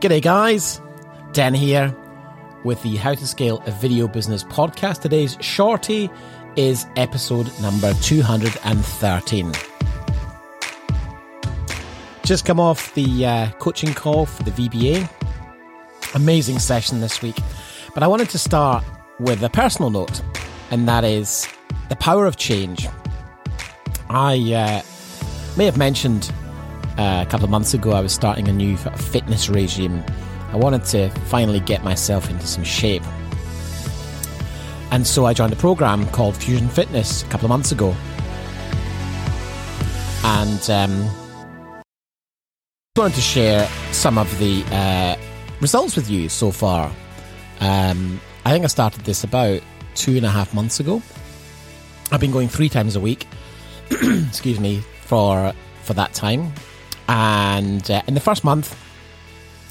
G'day, guys. Dan here with the How to Scale a Video Business podcast. Today's shorty is episode number 213. Just come off the uh, coaching call for the VBA. Amazing session this week. But I wanted to start with a personal note, and that is the power of change. I uh, may have mentioned uh, a couple of months ago I was starting a new fitness regime. I wanted to finally get myself into some shape. And so I joined a program called Fusion Fitness a couple of months ago. And um, wanted to share some of the uh, results with you so far. Um, I think I started this about two and a half months ago. I've been going three times a week, excuse me, for for that time. And uh, in the first month,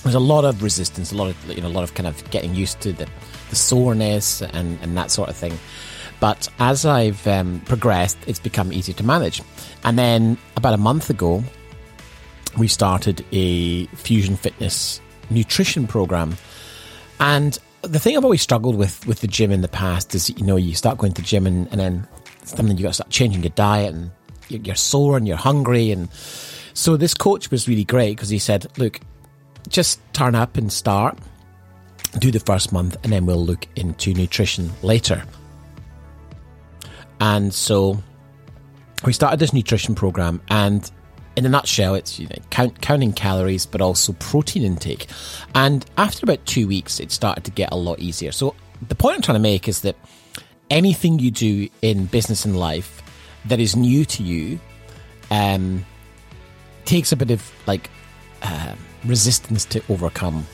there's a lot of resistance, a lot of you know, a lot of kind of getting used to the, the soreness and, and that sort of thing. But as I've um, progressed, it's become easier to manage. And then about a month ago, we started a fusion fitness nutrition program. And the thing I've always struggled with with the gym in the past is, you know, you start going to the gym and, and then something you got to start changing your diet and you're sore and you're hungry and so this coach was really great because he said, look, just turn up and start, do the first month, and then we'll look into nutrition later. And so we started this nutrition program, and in a nutshell, it's you know, count, counting calories, but also protein intake. And after about two weeks, it started to get a lot easier. So the point I'm trying to make is that anything you do in business and life that is new to you, um, takes a bit of like uh, resistance to overcome.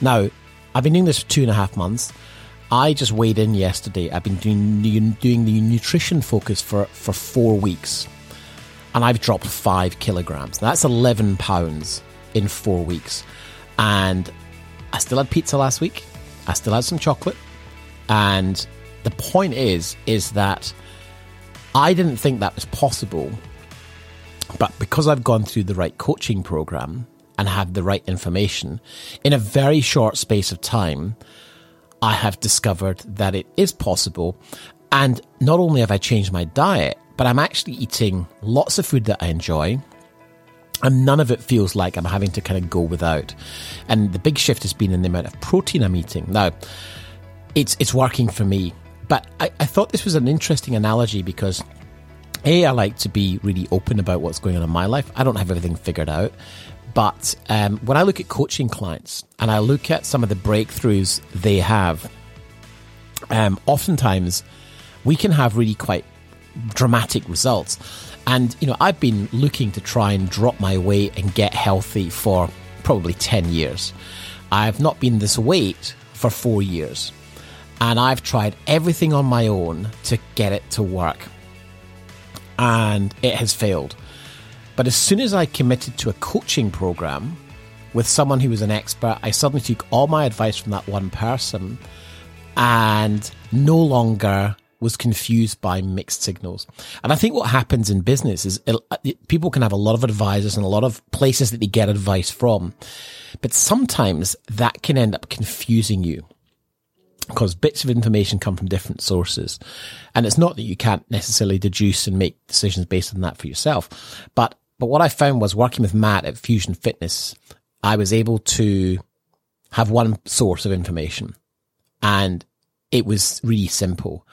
Now, I've been doing this for two and a half months. I just weighed in yesterday. I've been doing doing the nutrition focus for for four weeks, and I've dropped five kilograms. That's eleven pounds in four weeks, and I still had pizza last week. I still had some chocolate, and the point is, is that I didn't think that was possible but because I've gone through the right coaching program and have the right information, in a very short space of time, I have discovered that it is possible. And not only have I changed my diet, but I'm actually eating lots of food that I enjoy. And none of it feels like I'm having to kind of go without. And the big shift has been in the amount of protein I'm eating. Now, it's, it's working for me. But I, I thought this was an interesting analogy because a, I like to be really open about what's going on in my life. I don't have everything figured out. But um, when I look at coaching clients and I look at some of the breakthroughs they have, um, oftentimes we can have really quite dramatic results. And, you know, I've been looking to try and drop my weight and get healthy for probably 10 years. I've not been this weight for four years. And I've tried everything on my own to get it to work and it has failed. But as soon as I committed to a coaching program with someone who was an expert, I suddenly took all my advice from that one person and no longer was confused by mixed signals. And I think what happens in business is uh, it, people can have a lot of advisors and a lot of places that they get advice from, but sometimes that can end up confusing you because bits of information come from different sources. And it's not that you can't necessarily deduce and make decisions based on that for yourself. But, but what I found was working with Matt at Fusion Fitness, I was able to have one source of information and it was really simple.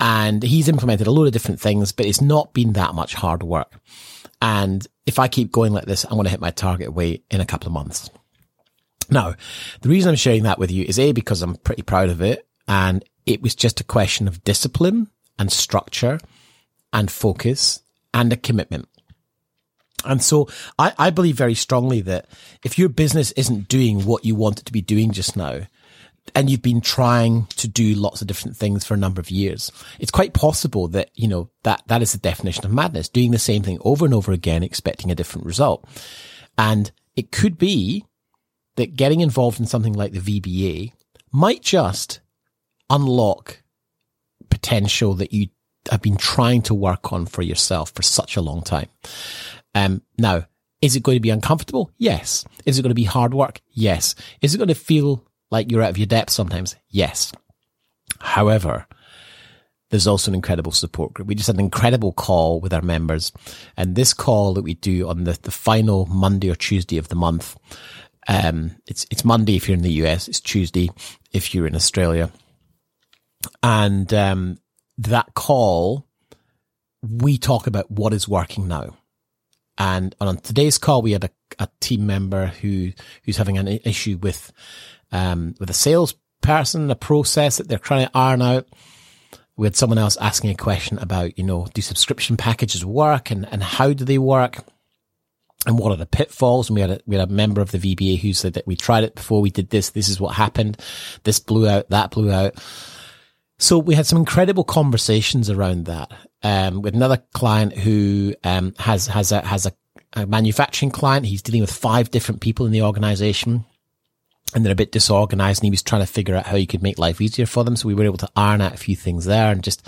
And he's implemented a lot of different things, but it's not been that much hard work. And if I keep going like this, I'm going to hit my target weight in a couple of months. Now, the reason I'm sharing that with you is A, because I'm pretty proud of it. And it was just a question of discipline and structure and focus and a commitment. And so I, I believe very strongly that if your business isn't doing what you want it to be doing just now, and you've been trying to do lots of different things for a number of years, it's quite possible that, you know, that, that is the definition of madness, doing the same thing over and over again, expecting a different result. And it could be that getting involved in something like the VBA might just unlock potential that you have been trying to work on for yourself for such a long time. Um, now, Is it going to be uncomfortable? Yes. Is it going to be hard work? Yes. Is it going to feel like you're out of your depth sometimes? Yes. However, there's also an incredible support group. We just had an incredible call with our members. And this call that we do on the, the final Monday or Tuesday of the month, um, it's, it's Monday if you're in the US. It's Tuesday if you're in Australia. And, um, that call, we talk about what is working now. And on today's call, we had a, a team member who, who's having an issue with, um, with a sales person, a process that they're trying to iron out we had someone else asking a question about, you know, do subscription packages work and, and how do they work? And what are the pitfalls? And we had a, we had a member of the VBA who said that we tried it before we did this. This is what happened. This blew out. That blew out. So we had some incredible conversations around that. Um, with another client who, um, has, has a, has a, a manufacturing client. He's dealing with five different people in the organization and they're a bit disorganized and he was trying to figure out how he could make life easier for them. So we were able to iron out a few things there and just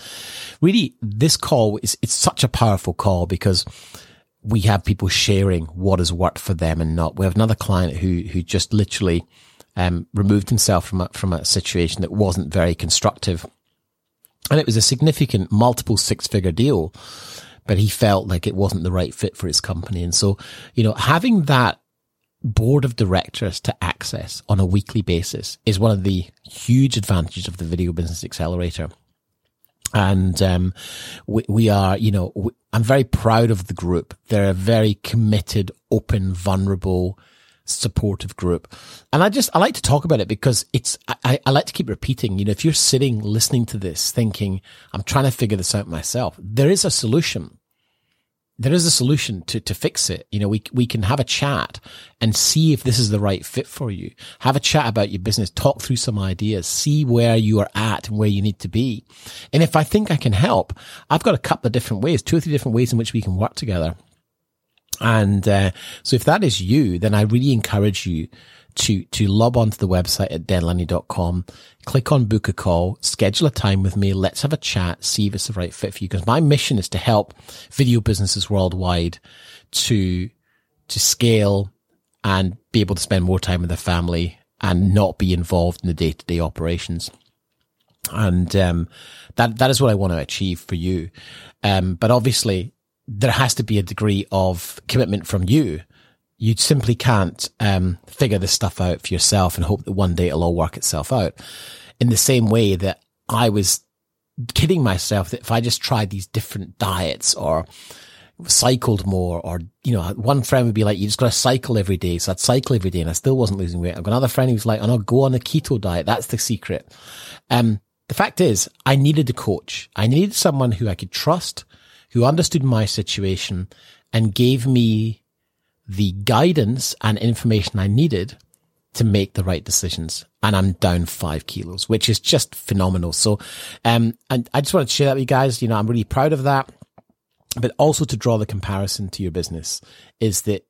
really this call is, it's such a powerful call because we have people sharing what has worked for them and not. We have another client who, who just literally, um, removed himself from a, from a situation that wasn't very constructive. And it was a significant multiple six figure deal, but he felt like it wasn't the right fit for his company. And so, you know, having that board of directors to access on a weekly basis is one of the huge advantages of the Video Business Accelerator. And um, we, we, are, you know, we, I'm very proud of the group. They're a very committed, open, vulnerable, supportive group. And I just, I like to talk about it because it's, I, I like to keep repeating, you know, if you're sitting listening to this thinking, I'm trying to figure this out myself, there is a solution there is a solution to, to fix it. You know, we, we can have a chat and see if this is the right fit for you. Have a chat about your business, talk through some ideas, see where you are at and where you need to be. And if I think I can help, I've got a couple of different ways, two or three different ways in which we can work together. And uh, so if that is you, then I really encourage you to, to log onto the website at danlenny.com, click on book a call, schedule a time with me. Let's have a chat, see if it's the right fit for you. Because my mission is to help video businesses worldwide to, to scale and be able to spend more time with their family and not be involved in the day to day operations. And, um, that, that is what I want to achieve for you. Um, but obviously there has to be a degree of commitment from you you simply can't um, figure this stuff out for yourself and hope that one day it'll all work itself out. In the same way that I was kidding myself that if I just tried these different diets or cycled more or, you know, one friend would be like, you just got to cycle every day. So I'd cycle every day and I still wasn't losing weight. I've got another friend who's like, oh no, go on a keto diet. That's the secret. Um, the fact is I needed a coach. I needed someone who I could trust, who understood my situation and gave me the guidance and information I needed to make the right decisions. And I'm down five kilos, which is just phenomenal. So, um, and I just want to share that with you guys. You know, I'm really proud of that. But also to draw the comparison to your business is that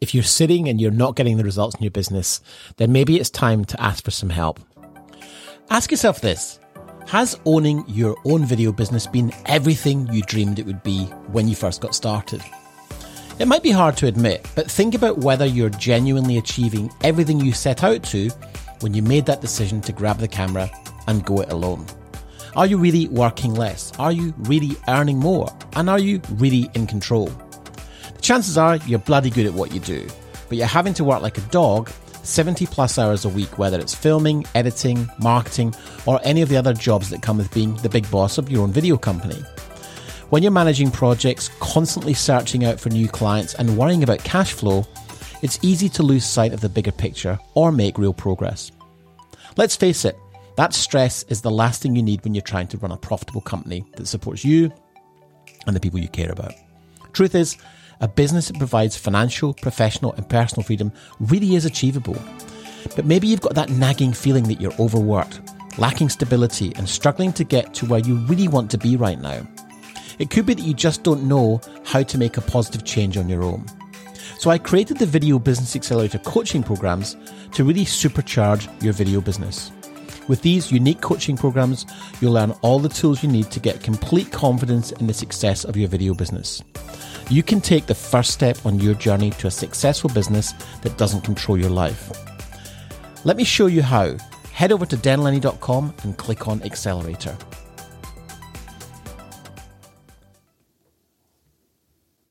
if you're sitting and you're not getting the results in your business, then maybe it's time to ask for some help. Ask yourself this. Has owning your own video business been everything you dreamed it would be when you first got started? It might be hard to admit, but think about whether you're genuinely achieving everything you set out to when you made that decision to grab the camera and go it alone. Are you really working less? Are you really earning more? And are you really in control? The chances are you're bloody good at what you do, but you're having to work like a dog 70 plus hours a week, whether it's filming, editing, marketing, or any of the other jobs that come with being the big boss of your own video company. When you're managing projects, constantly searching out for new clients and worrying about cash flow, it's easy to lose sight of the bigger picture or make real progress. Let's face it, that stress is the last thing you need when you're trying to run a profitable company that supports you and the people you care about. Truth is, a business that provides financial, professional, and personal freedom really is achievable. But maybe you've got that nagging feeling that you're overworked, lacking stability, and struggling to get to where you really want to be right now. It could be that you just don't know how to make a positive change on your own. So I created the Video Business Accelerator coaching programs to really supercharge your video business. With these unique coaching programs, you'll learn all the tools you need to get complete confidence in the success of your video business. You can take the first step on your journey to a successful business that doesn't control your life. Let me show you how. Head over to danlenny.com and click on Accelerator.